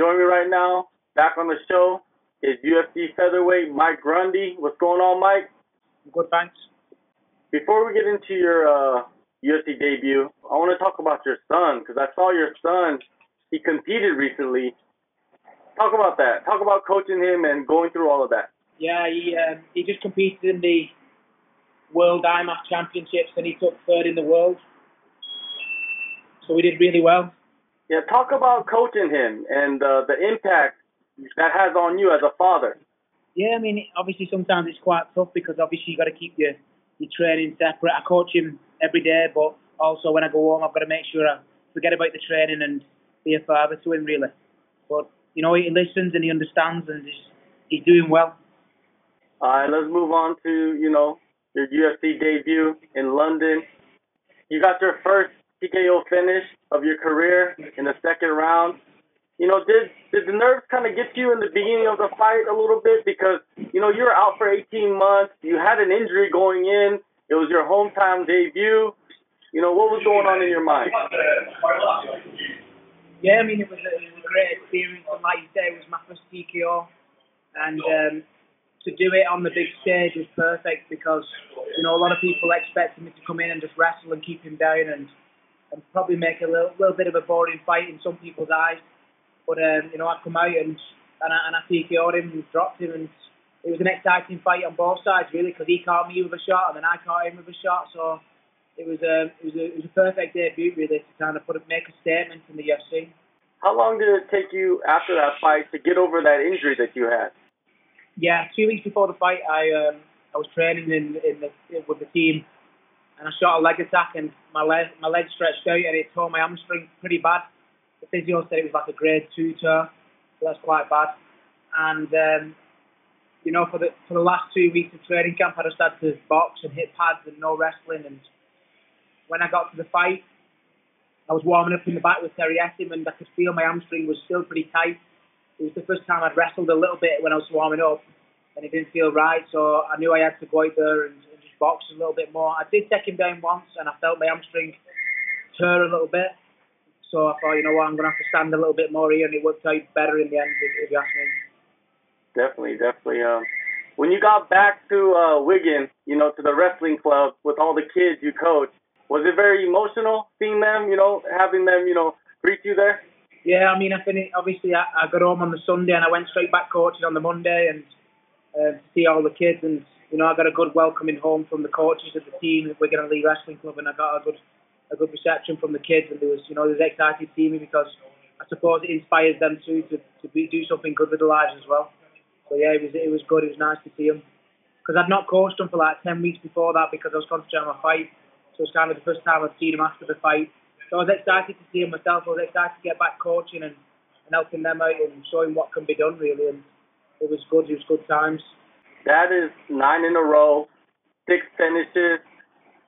Joining me right now, back on the show, is UFC featherweight Mike Grundy. What's going on, Mike? Good, thanks. Before we get into your uh, UFC debut, I want to talk about your son because I saw your son. He competed recently. Talk about that. Talk about coaching him and going through all of that. Yeah, he uh, he just competed in the World IMMAF Championships and he took third in the world. So we did really well. Yeah, talk about coaching him and uh, the impact that has on you as a father. Yeah, I mean, obviously sometimes it's quite tough because obviously you got to keep your your training separate. I coach him every day, but also when I go home, I've got to make sure I forget about the training and be a father to him, really. But you know, he listens and he understands, and he's he's doing well. All right, let's move on to you know your UFC debut in London. You got your first TKO finish of your career in the second round. You know, did did the nerves kind of get you in the beginning of the fight a little bit because you know you were out for 18 months, you had an injury going in, it was your hometown debut. You know, what was going on in your mind? Yeah, I mean, it was a, it was a great experience, and like you say, it was my first TKO, and um, to do it on the big stage was perfect because you know a lot of people expected me to come in and just wrestle and keep him down and and probably make a little, little bit of a boring fight in some people's eyes. But um, you know, I come out and and I, and I TKO'd him and dropped him, and it was an exciting fight on both sides really because he caught me with a shot and then I caught him with a shot. So it was a it was a, it was a perfect debut really to kind of put make a statement in the UFC. How long did it take you after that fight to get over that injury that you had? Yeah, two weeks before the fight, I um, I was training in, in the, with the team, and I shot a leg attack, and my leg my leg stretched out, and it tore my hamstring pretty bad. The physio said it was like a grade two tear, so that's quite bad. And um, you know, for the for the last two weeks of training camp, I just had to box and hit pads and no wrestling. And when I got to the fight, I was warming up in the back with Terry Etim, and I could feel my hamstring was still pretty tight. It was the first time I'd wrestled a little bit when I was warming up, and it didn't feel right. So I knew I had to go out there and, box a little bit more. I did take him down once, and I felt my hamstring tear a little bit. So I thought, you know what, I'm going to have to stand a little bit more here, and it worked out better in the end, if, if you ask me. Definitely, definitely. Um, when you got back to uh, Wigan, you know, to the wrestling club with all the kids you coached, was it very emotional seeing them, you know, having them, you know, greet you there? Yeah, I mean, I finished, obviously I, I got home on the Sunday and I went straight back coaching on the Monday and uh, to see all the kids and you know I got a good welcoming home from the coaches of the team at Wigan League Wrestling Club and I got a good a good reception from the kids and there was you know they was excited to see me because I suppose it inspires them too to to be, do something good with their lives as well. So yeah, it was it was good. It was nice to see them because I'd not coached them for like ten weeks before that because I was concentrating on my fight. So it's kind of the first time I've seen them after the fight. So I was excited to see them myself. I was excited to get back coaching and, and helping them out and showing what can be done really. And it was good. It was good times. That is nine in a row, six finishes.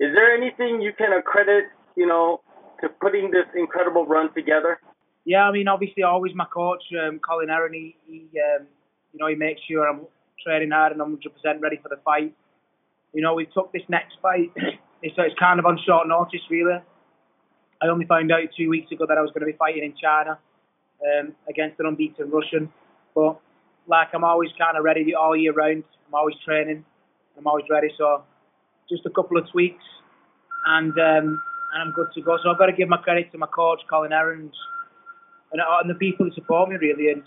Is there anything you can accredit, you know, to putting this incredible run together? Yeah, I mean, obviously, always my coach, um, Colin Aaron, he, he um, you know, he makes sure I'm training hard and I'm 100% ready for the fight. You know, we took this next fight, it's, it's kind of on short notice, really. I only found out two weeks ago that I was going to be fighting in China um, against an unbeaten Russian. But like I'm always kind of ready all year round. I'm always training. I'm always ready. So just a couple of tweaks, and um, and I'm good to go. So I've got to give my credit to my coach, Colin Aaron, and, and the people who support me really and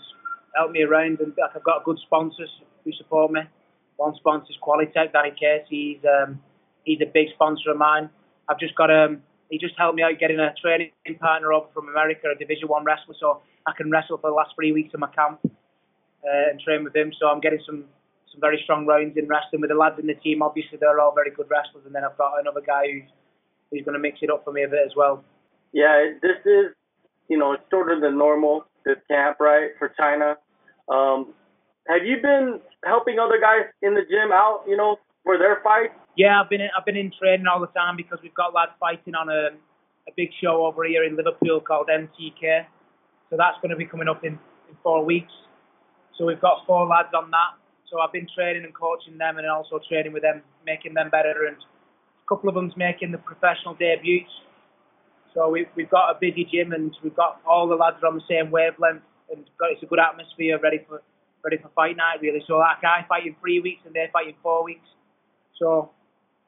help me around. And I've got good sponsors who support me. One sponsor is Qualitech, Danny Casey. He's um, he's a big sponsor of mine. I've just got um, he just helped me out getting a training partner over from America, a Division One wrestler, so I can wrestle for the last three weeks of my camp uh, and train with him. So I'm getting some some very strong rounds in wrestling with the lads in the team. Obviously, they're all very good wrestlers, and then I've got another guy who's who's going to mix it up for me a bit as well. Yeah, this is you know it's shorter than normal this camp, right, for China. Um, have you been helping other guys in the gym out, you know, for their fights? Yeah, I've been in, I've been in training all the time because we've got lads fighting on a a big show over here in Liverpool called MTK. So that's going to be coming up in, in four weeks. So we've got four lads on that. So I've been training and coaching them and also training with them, making them better. And a couple of them's making the professional debuts. So we, we've got a busy gym and we've got all the lads are on the same wavelength. and it's a good atmosphere, ready for ready for fight night really. So like I fight in three weeks and they fight in four weeks. So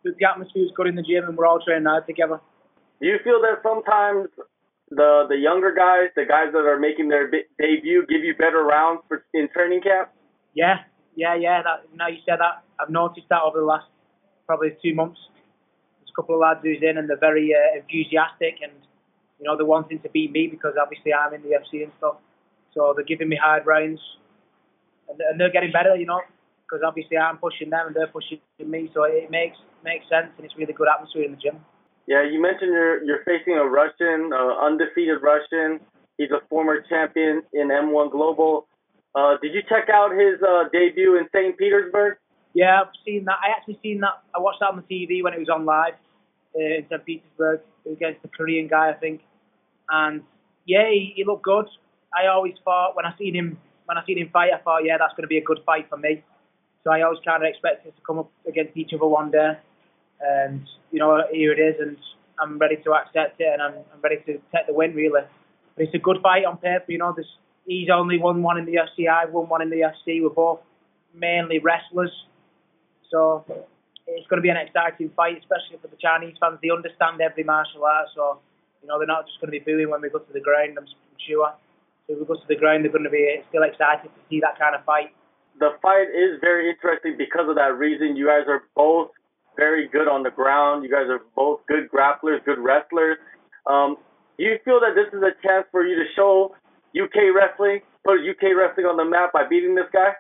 the atmosphere is good in the gym and we're all training hard together. Do you feel that sometimes the the younger guys, the guys that are making their debut, give you better rounds for, in training camp? Yeah, yeah, yeah. That, now you said that, I've noticed that over the last probably two months. There's a couple of lads who's in and they're very uh, enthusiastic and you know they're wanting to beat me because obviously I'm in the UFC and stuff. So they're giving me hard rounds and, and they're getting better, you know, because obviously I'm pushing them and they're pushing me. So it makes makes sense and it's really good atmosphere in the gym. Yeah, you mentioned you're you're facing a Russian, uh, undefeated Russian. He's a former champion in M1 Global. Uh, did you check out his uh, debut in St. Petersburg? Yeah, I've seen that. I actually seen that. I watched that on the TV when it was on live uh, in St. Petersburg against the Korean guy, I think. And yeah, he, he looked good. I always thought when I seen him when I seen him fight, I thought, yeah, that's going to be a good fight for me. So I always kind of expected to come up against each other one day and you know here it is, and I'm ready to accept it, and I'm, I'm ready to take the win really. But it's a good fight on paper, you know. There's, he's only won one in the UFC, I've won one in the UFC. We're both mainly wrestlers, so it's going to be an exciting fight, especially for the Chinese fans. They understand every martial art, so you know they're not just going to be booing when we go to the ground. I'm sure. So if we go to the ground, they're going to be still excited to see that kind of fight. The fight is very interesting because of that reason. You guys are both very good on the ground. You guys are both good grapplers, good wrestlers. Um, do you feel that this is a chance for you to show UK wrestling, put UK wrestling on the map by beating this guy?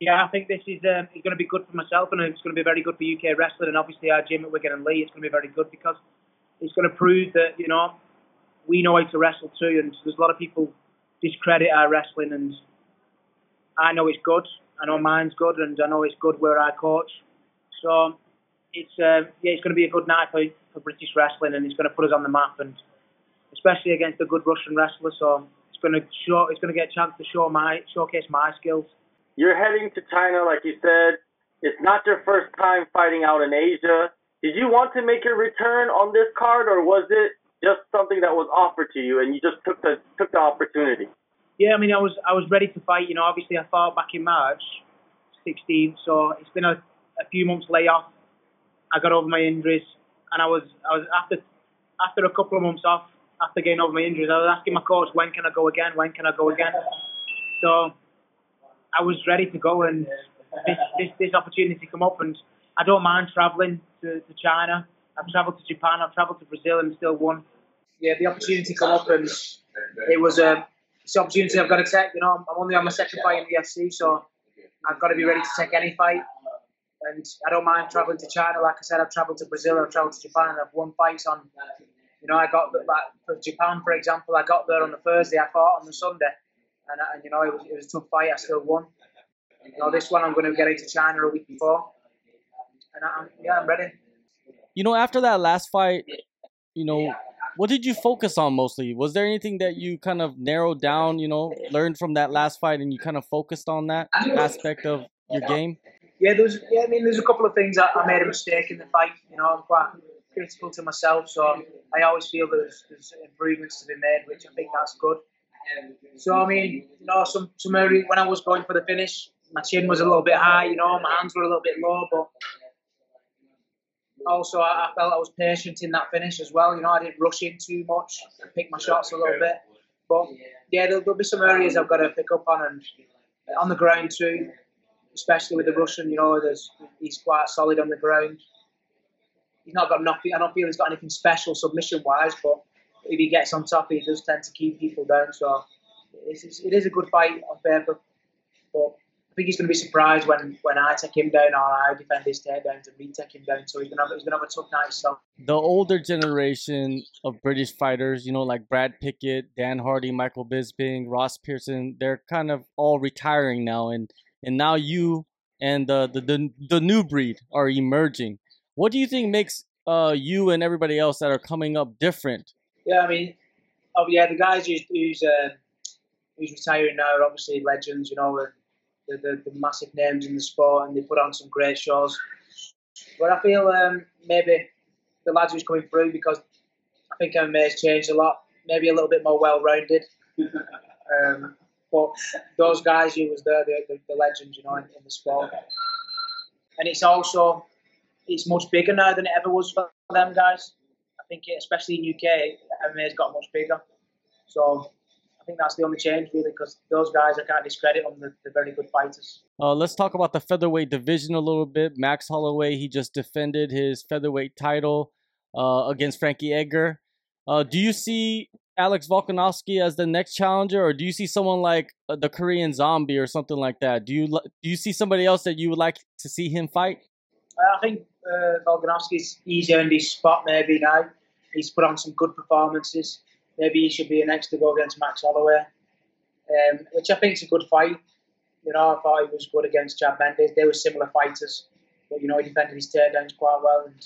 Yeah, I think this is um, going to be good for myself, and it's going to be very good for UK wrestling, and obviously our gym at Wigan and Leigh. It's going to be very good because it's going to prove that you know we know how to wrestle too, and there's a lot of people discredit our wrestling, and I know it's good. I know mine's good, and I know it's good where I coach. So it's uh, yeah, it's going to be a good night for, for British wrestling, and it's going to put us on the map, and especially against a good Russian wrestler. So it's going to show, it's going to get a chance to show my showcase my skills. You're heading to China, like you said. It's not your first time fighting out in Asia. Did you want to make your return on this card, or was it just something that was offered to you and you just took the took the opportunity? Yeah, I mean, I was I was ready to fight. You know, obviously I fought back in March 16, so it's been a, a few months layoff I got over my injuries, and I was I was after after a couple of months off after getting over my injuries, I was asking my coach when can I go again, when can I go again. So I was ready to go, and this this, this opportunity come up, and I don't mind travelling to, to China. I've travelled to Japan, I've travelled to Brazil, and still won. Yeah, the opportunity come up, and it was a um, it's an opportunity I've got to take. You know, I'm only on my second fight in the UFC, so I've got to be ready to take any fight and I don't mind traveling to China. Like I said, I've travelled to Brazil, I've travelled to Japan, and I've won fights on. You know, I got like for Japan, for example, I got there on the Thursday, I fought on the Sunday, and, and you know it was it was a tough fight. I still won. You know, this one I'm going to get into China a week before, and I'm, yeah, I'm ready. You know, after that last fight, you know, what did you focus on mostly? Was there anything that you kind of narrowed down, you know, learned from that last fight, and you kind of focused on that aspect of your game? Yeah, there's yeah, I mean, there's a couple of things that I made a mistake in the fight. You know, I'm quite critical to myself, so I always feel there's, there's improvements to be made, which I think that's good. So I mean, you know, some some early, when I was going for the finish, my chin was a little bit high. You know, my hands were a little bit low, but also I, I felt I was patient in that finish as well. You know, I didn't rush in too much, pick my shots a little bit. But yeah, there'll, there'll be some areas I've got to pick up on, and on the ground too especially with the Russian. You know, he's quite solid on the ground. He's not got nothing. I don't feel he's got anything special submission wise, but if he gets on top, he does tend to keep people down. So it's, it is a good fight on paper, but I think he's going to be surprised when, when I take him down or I defend his takedowns and me take him down. So he's going to have, he's going to have a tough night. So the older generation of British fighters, you know, like Brad Pickett, Dan Hardy, Michael Bisping, Ross Pearson, they're kind of all retiring now, and and now you and the the the, the new breed are emerging. What do you think makes uh, you and everybody else that are coming up different? Yeah, I mean, oh yeah, the guys who's who's, uh, who's retiring now are obviously legends. You know, the, the, the massive names in the sport, and they put on some great shows. But I feel um, maybe the lads who's coming through because I think MMA has changed a lot. Maybe a little bit more well-rounded. um, But those guys who was there, the, the, the legends, you know, in, in the sport. And it's also it's much bigger now than it ever was for them guys. I think, it, especially in UK, MMA's got much bigger. So I think that's the only change really, because those guys I can't discredit them. They're, they're very good fighters. Uh, let's talk about the featherweight division a little bit. Max Holloway, he just defended his featherweight title uh, against Frankie Edgar. Uh, do you see Alex Volkanovski as the next challenger, or do you see someone like uh, the Korean Zombie or something like that? Do you do you see somebody else that you would like to see him fight? I think uh, Volkanovski's he's earned his spot maybe now. He's put on some good performances. Maybe he should be next to go against Max Holloway, um, which I think is a good fight. You know, I thought he was good against Chad Mendes. They were similar fighters, but you know he defended his takedowns quite well, and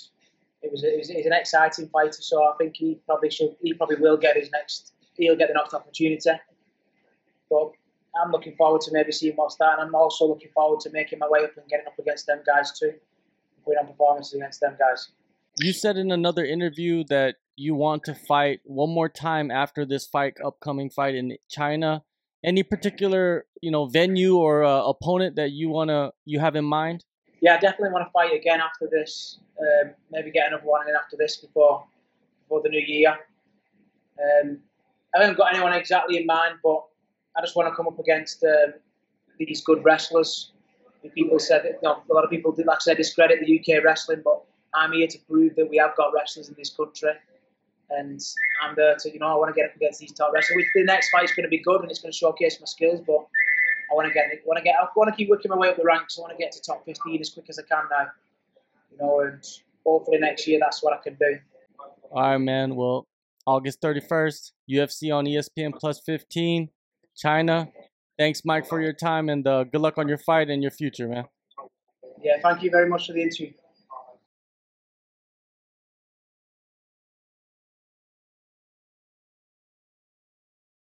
it was, it was, it an exciting fighter. So I think he probably should, he probably will get his next, he'll get the next opportunity. But I'm looking forward to maybe seeing what's that, and I'm also looking forward to making my way up and getting up against them guys too, putting on performances against them guys. You said in another interview that you want to fight one more time after this fight, upcoming fight in China. Any particular, you know, venue or uh, opponent that you wanna you have in mind? Yeah, I definitely want to fight again after this. Um, maybe get another one in after this before before the new year. Um, I haven't got anyone exactly in mind, but I just want to come up against um, these good wrestlers. People said that, a lot of people, like I said, discredit the UK wrestling, but I'm here to prove that we have got wrestlers in this country. And I'm there to, you know, I want to get up against these top wrestlers. The next fight's going to be good and it's going to showcase my skills, but I want to get, I want to get, I want to keep working my way up the ranks. I want to get to top 15 as quick as I can now. You know, and hopefully next year that's what I can do. All right, man. Well, August 31st, UFC on ESPN Plus 15, China. Thanks, Mike, for your time and uh, good luck on your fight and your future, man. Yeah, thank you very much for the interview.